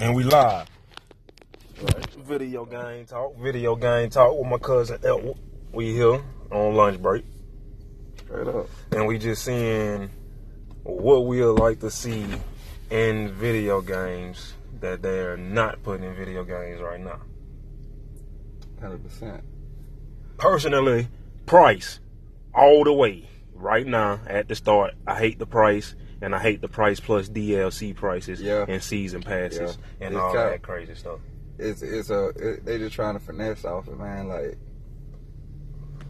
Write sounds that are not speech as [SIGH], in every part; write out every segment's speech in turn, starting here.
And we live. Right. Video game talk. Video game talk with my cousin Elwood. We here on lunch break. Straight up. And we just seeing what we would like to see in video games that they're not putting in video games right now. Hundred percent. Personally, price all the way. Right now, at the start, I hate the price, and I hate the price plus DLC prices Yeah. and season passes Yeah. and It's all cap. that crazy stuff. It's it's a it, they just trying to finesse off it, man. Like,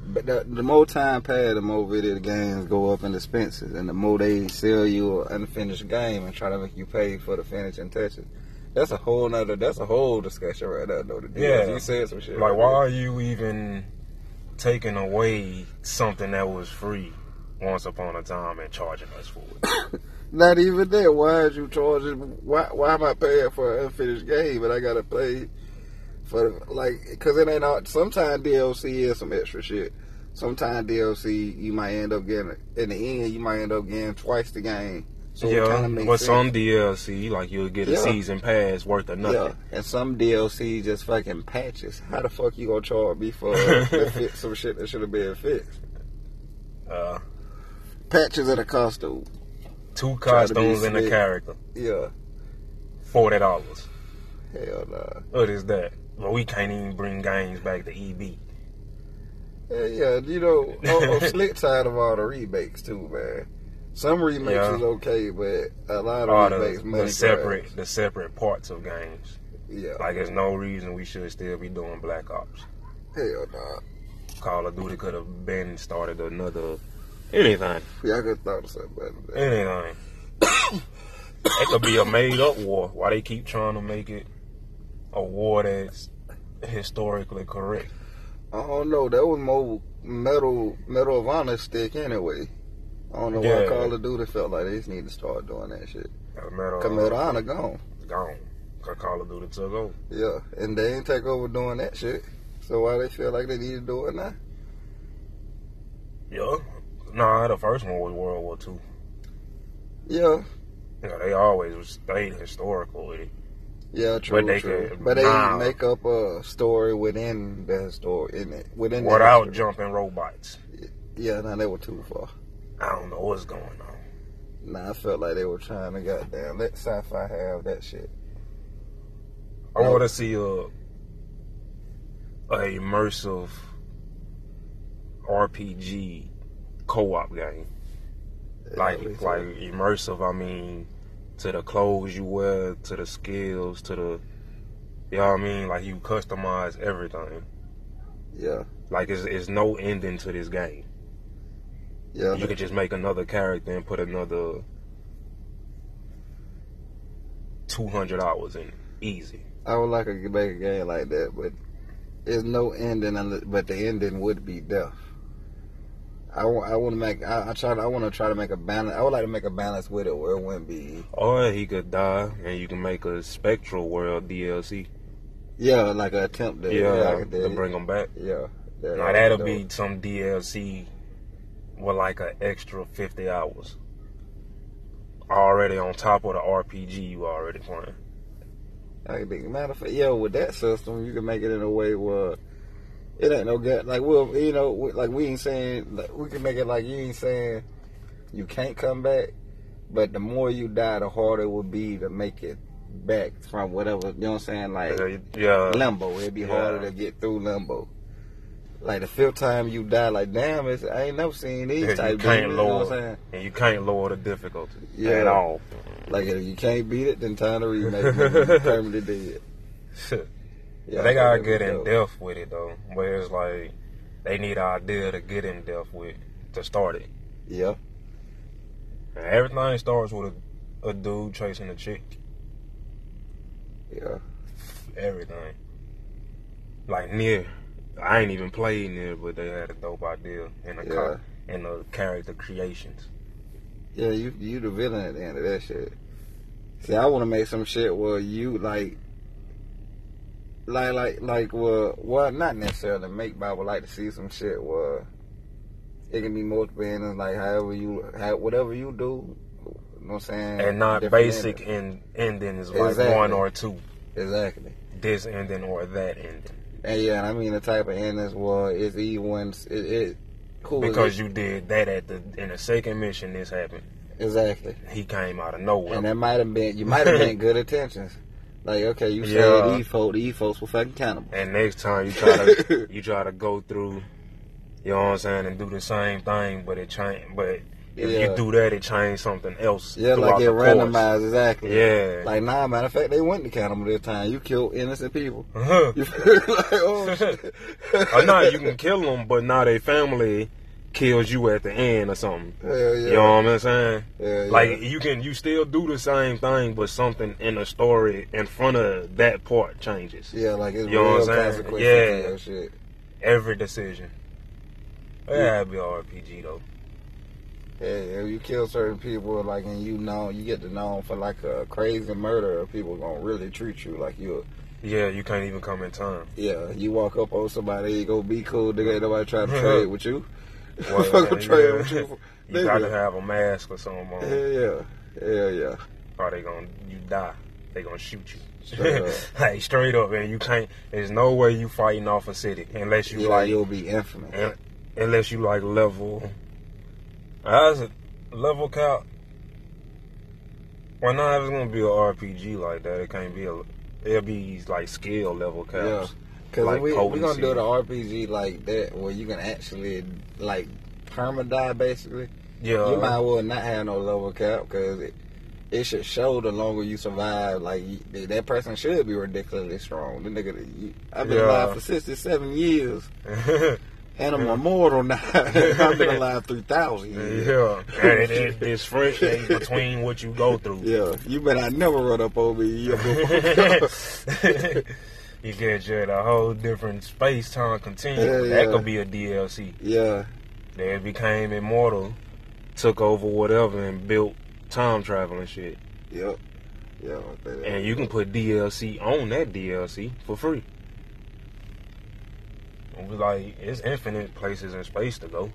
but the, the more time pass, the more video games go up in expenses, and the more they sell you an unfinished game and try to make you pay for the finishing touches. That's a whole nother. That's a whole discussion right there, though. The Yeah. you said some shit. Like, right why there. are you even taking away something that was free once upon a time and charging us for it? [COUGHS] Not even that. Why are you charging? Why why am I paying for an unfinished game and I gotta pay for like? Because it ain't all. Sometimes DLC is some extra shit. Sometimes DLC you might end up getting in the end you might end up getting twice the game. So yeah, kind of makes but sense. some DLC, like you'll get a Yeah. season pass worth of nothing. Yeah, and some DLC just fucking patches. How the fuck you gonna charge me for [LAUGHS] to fix some shit that should have been fixed? Patches at a costume. two Try to be costumes and a character, Yeah, forty dollars. hell nah. What is that? Well, we can't even bring games back to EB. Yeah, yeah, you know, I'm, [LAUGHS] slick tired of all the remakes too, man. Some remakes Yeah. is okay, but a lot of All remakes the, money the separate, grabs. the separate parts of games. Yeah, Like, there's no reason we should still be doing Black Ops. hell nah. Call of Duty could have been started another anything, Yeah, I could thought of something better than that. anything. it could be a made up war. Why they keep trying to make it a war that's historically correct? I don't know. That was more metal, Medal of Honor stick anyway. I don't know Yeah. why Call of Duty felt like they just need to start doing that shit. Cause Medal of Honor gone. gone. Cause Call of Duty took over. Yeah, and they ain't take over doing that shit. So why they feel like they need to do it now? Yeah. Nah, the first one was World War Two. Yeah, Yeah, they always stayed historical with it. yeah, true, But they true. could- but they nah. make up a story within the story in it within Without jumping robots. Yeah, nah, they were too far. I don't know what's going on. Nah, I felt like they were trying to goddamn let sci-fi have that shit. I want to see a a immersive RPG co-op game. Like like immersive. I mean, to the clothes you wear, to the skills, to the you know what I mean. Like you customize everything. yeah, Like it's, it's no ending to this game. yeah. You could just make another character and put another two hundred hours in it. Easy. I would like to make a game like that, but there's no ending. But the ending would be death. I want. I want to make. I, I try. To, I want to try to make a balance. I would like to make a balance with it where it wouldn't be. Or he could die and you can make a Spectral World DLC. Yeah, like an attempt to. Yeah, could to bring him back. Yeah. that- Now that'll that- be some DLC with like an extra fifty hours. Already on top of the RPG you already playing. Think. Matter of fact, yeah, with that system, you can make it in a way where it ain't no gut. Like, well, you know, we- like we ain't saying. Like, we can make it like you ain't saying you can't come back, but the more you die, the harder it would be to make it back from whatever. You know what I'm saying? Like. Uh, yeah, limbo. It'd be Yeah. harder to get through limbo. Like the fifth time you die, like damn, it's, I ain't never seen these Yeah, you type can't you know what I'm lower, saying? and you can't lower the difficulty Yeah. at all. Like if you can't beat it, then time to remake it. You [LAUGHS] permanently dead. [LAUGHS] Yeah, they gotta get in depth with it though. Where it's like they need an idea to get in depth with to start it. Yeah, And everything starts with a, a dude chasing a chick. yeah, Everything. Like NieR. I ain't even played NieR, but they had a dope idea in the Yeah. car in the character creations. yeah. You you the villain at the end of that shit. See, I want to make some shit where you like. Like, like, like, well, well, not necessarily make, but I would like to see some shit where it can be motivating, like, however you, how, whatever you do, you know what I'm saying? and not different basic endings. and ending is like Exactly. one or two. Exactly. This ending or that ending. And yeah, I mean the type of endings was it's even it, it was Because you did that at the in the second mission this happened. exactly. He came out of nowhere. And that might have been you might have been [LAUGHS] good intentions. Like okay, you Yeah. said these folks, these folks were fucking cannibals. And next time you try to [LAUGHS] you try to go through, you know what I'm saying, and do the same thing, but it change. But if Yeah. you do that, it change something else. Yeah, like it randomized exactly. Yeah. Like nah, matter of fact, they went to cannibal this time. You killed innocent people. Uh-huh. [LAUGHS] You like oh [LAUGHS] shit. or not, you can kill them, but now their family kills you at the end or something. Hell yeah. You know what I'm saying? Yeah, yeah. Like you can, you still do the same thing, but something in the story in front of that part changes. yeah, like it's You know what I'm saying? Yeah. shit. Every decision. Yeah, it'd be RPG though. Yeah, if you kill certain people, like, and you know, you get to know for like a crazy murder, people gonna really treat you like you. Yeah, you can't even come in time. Yeah, you walk up on somebody, you go be cool, nigga. Ain't nobody trying to [LAUGHS] trade with you. Well, [LAUGHS] yeah. trade with you. You [LAUGHS] got to have a mask or something on, yeah, hell yeah. or they gonna you die. They gonna shoot you. Straight [LAUGHS] like straight up, man. You can't. There's no way you fighting off a city unless you Yeah, like you'll be. Un- unless you like level. How's it level cap? Why not? If it's gonna be an RPG like that, it can't be a. It'll be like skill level Yeah. Cause like we we gonna do the RPG like that, where you can actually like perma die basically. Yeah. you might as well not have no level cap because it, it should show the longer you survive. Like you- that person should be ridiculously strong. The nigga, you, I've been Yeah. alive for sixty seven years, [LAUGHS] and I'm immortal now. [LAUGHS] I've been alive three thousand yeah. And it, it differentiates between what you go through. Yeah, you bet I never run up on me. You you get you in a whole different space time continuum. Yeah, That yeah. could be a DLC. yeah, They became immortal, took over whatever, and built time traveling shit. yep, yeah. And you can put DLC on that DLC for free. Like it's infinite places in space to go.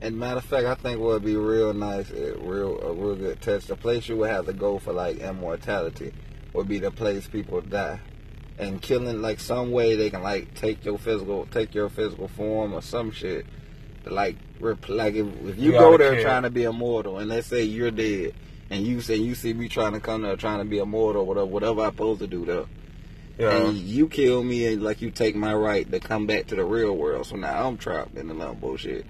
And matter of fact, I think what would be real nice, a real a real good touch. The place you would have to go for like immortality would be the place people die, and killing like some way they can like take your physical take your physical form or some shit. Like rep- like if, if you, You go there trying to be immortal, and let's say you're dead, and you say you see me trying to come there trying to be immortal, whatever whatever I'm supposed to do though. Yeah. and you kill me and like you take my right to come back to the real world. So now I'm trapped in the lump bullshit.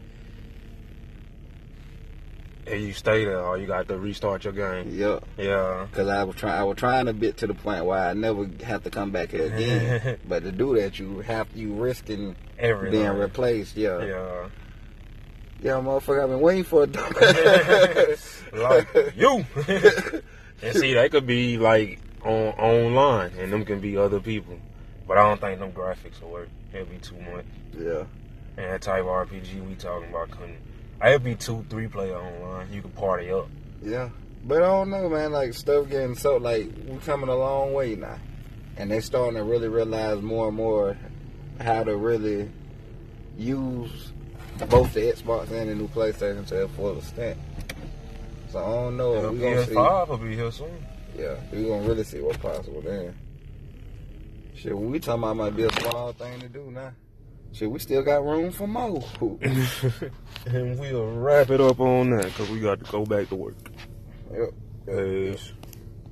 And you stay there or you got to restart your game. Yep. Yeah. Cause I was trying, I was trying to get to the point where I never have to come back here again. [LAUGHS] but to do that, you have you risking Everything. being replaced. Yeah, Yeah. yeah, motherfucker. I've been waiting for a [LAUGHS] like you. [LAUGHS] and see, that could be like on online, and them can be other people. But I don't think them graphics will work. It'll be too much. yeah, And that type of RPG we talking about couldn't. It'll be two, three player online. You can party up. yeah. But I don't know, man. Like stuff getting so like we're coming a long way now, and they starting to really realize more and more how to really use both the Xbox and the new PlayStation to their full extent. So I don't know. The We gonna see. PS5 will be here soon. Yeah, we gonna really see what's possible then. Shit, what we talking about might be a small thing to do now. Shit, we still got room for more. [LAUGHS] and we'll wrap it up on that because we got to go back to work. yep. Peace.